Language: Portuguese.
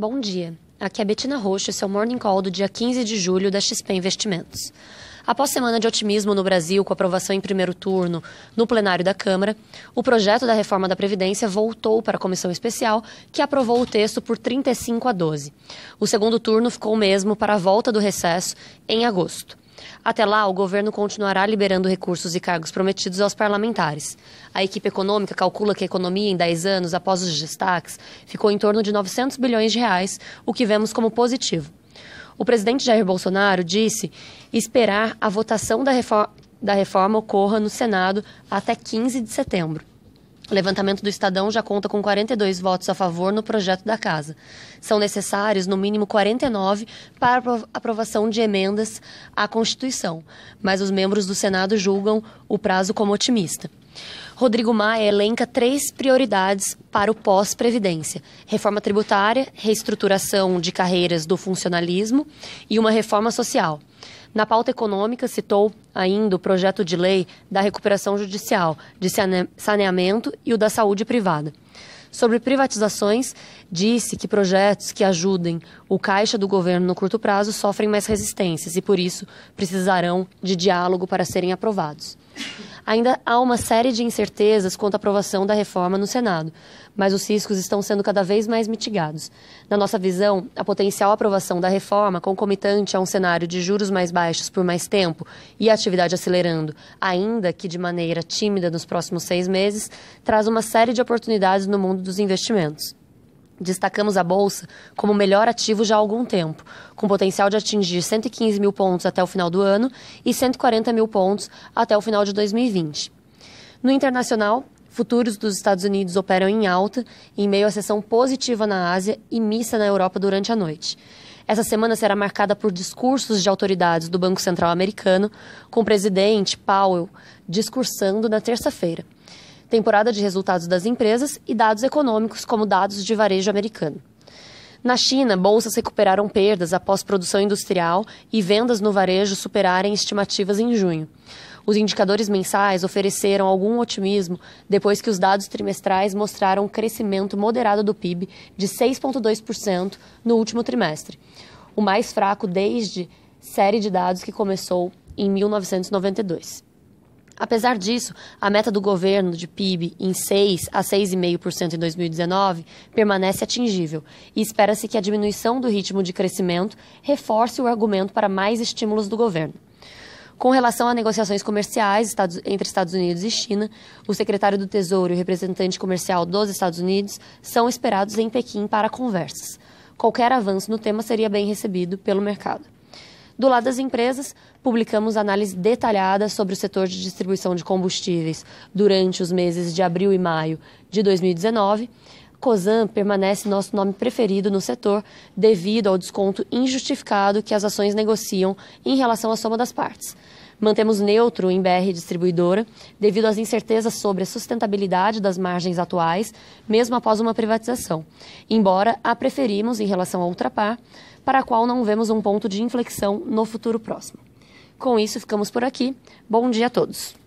Bom dia. Aqui é Betina Roxo, seu Morning Call do dia 15 de julho da XP Investimentos. Após semana de otimismo no Brasil com aprovação em primeiro turno no plenário da Câmara, o projeto da reforma da Previdência voltou para a comissão especial, que aprovou o texto por 35 a 12. O segundo turno ficou mesmo para a volta do recesso em agosto. Até lá, o governo continuará liberando recursos e cargos prometidos aos parlamentares. A equipe econômica calcula que a economia em 10 anos após os destaques ficou em torno de 900 bilhões de reais, o que vemos como positivo. O presidente Jair Bolsonaro disse esperar a votação da reforma, da reforma ocorra no Senado até 15 de setembro. O levantamento do Estadão já conta com 42 votos a favor no projeto da Casa. São necessários, no mínimo, 49 para aprovação de emendas à Constituição, mas os membros do Senado julgam o prazo como otimista. Rodrigo Maia elenca três prioridades para o pós-previdência: reforma tributária, reestruturação de carreiras do funcionalismo e uma reforma social. Na pauta econômica, citou ainda o projeto de lei da recuperação judicial, de saneamento e o da saúde privada. Sobre privatizações, disse que projetos que ajudem o caixa do governo no curto prazo sofrem mais resistências e, por isso, precisarão de diálogo para serem aprovados. Ainda há uma série de incertezas quanto à aprovação da reforma no Senado, mas os riscos estão sendo cada vez mais mitigados. Na nossa visão, a potencial aprovação da reforma, concomitante a um cenário de juros mais baixos por mais tempo e a atividade acelerando, ainda que de maneira tímida nos próximos seis meses, traz uma série de oportunidades no mundo dos investimentos. Destacamos a Bolsa como o melhor ativo já há algum tempo, com potencial de atingir 115 mil pontos até o final do ano e 140 mil pontos até o final de 2020. No internacional, futuros dos Estados Unidos operam em alta, em meio à sessão positiva na Ásia e missa na Europa durante a noite. Essa semana será marcada por discursos de autoridades do Banco Central americano, com o presidente Powell discursando na terça-feira temporada de resultados das empresas e dados econômicos, como dados de varejo americano. Na China, bolsas recuperaram perdas após produção industrial e vendas no varejo superarem estimativas em junho. Os indicadores mensais ofereceram algum otimismo depois que os dados trimestrais mostraram um crescimento moderado do PIB de 6,2% no último trimestre, o mais fraco desde série de dados que começou em 1992. Apesar disso, a meta do governo de PIB em 6 a 6,5% em 2019 permanece atingível e espera-se que a diminuição do ritmo de crescimento reforce o argumento para mais estímulos do governo. Com relação a negociações comerciais entre Estados Unidos e China, o secretário do Tesouro e o representante comercial dos Estados Unidos são esperados em Pequim para conversas. Qualquer avanço no tema seria bem recebido pelo mercado. Do lado das empresas, publicamos análise detalhada sobre o setor de distribuição de combustíveis durante os meses de abril e maio de 2019. COSAN permanece nosso nome preferido no setor devido ao desconto injustificado que as ações negociam em relação à soma das partes. Mantemos neutro em BR Distribuidora devido às incertezas sobre a sustentabilidade das margens atuais, mesmo após uma privatização, embora a preferimos em relação à Ultrapar, para a qual não vemos um ponto de inflexão no futuro próximo. Com isso, ficamos por aqui. Bom dia a todos.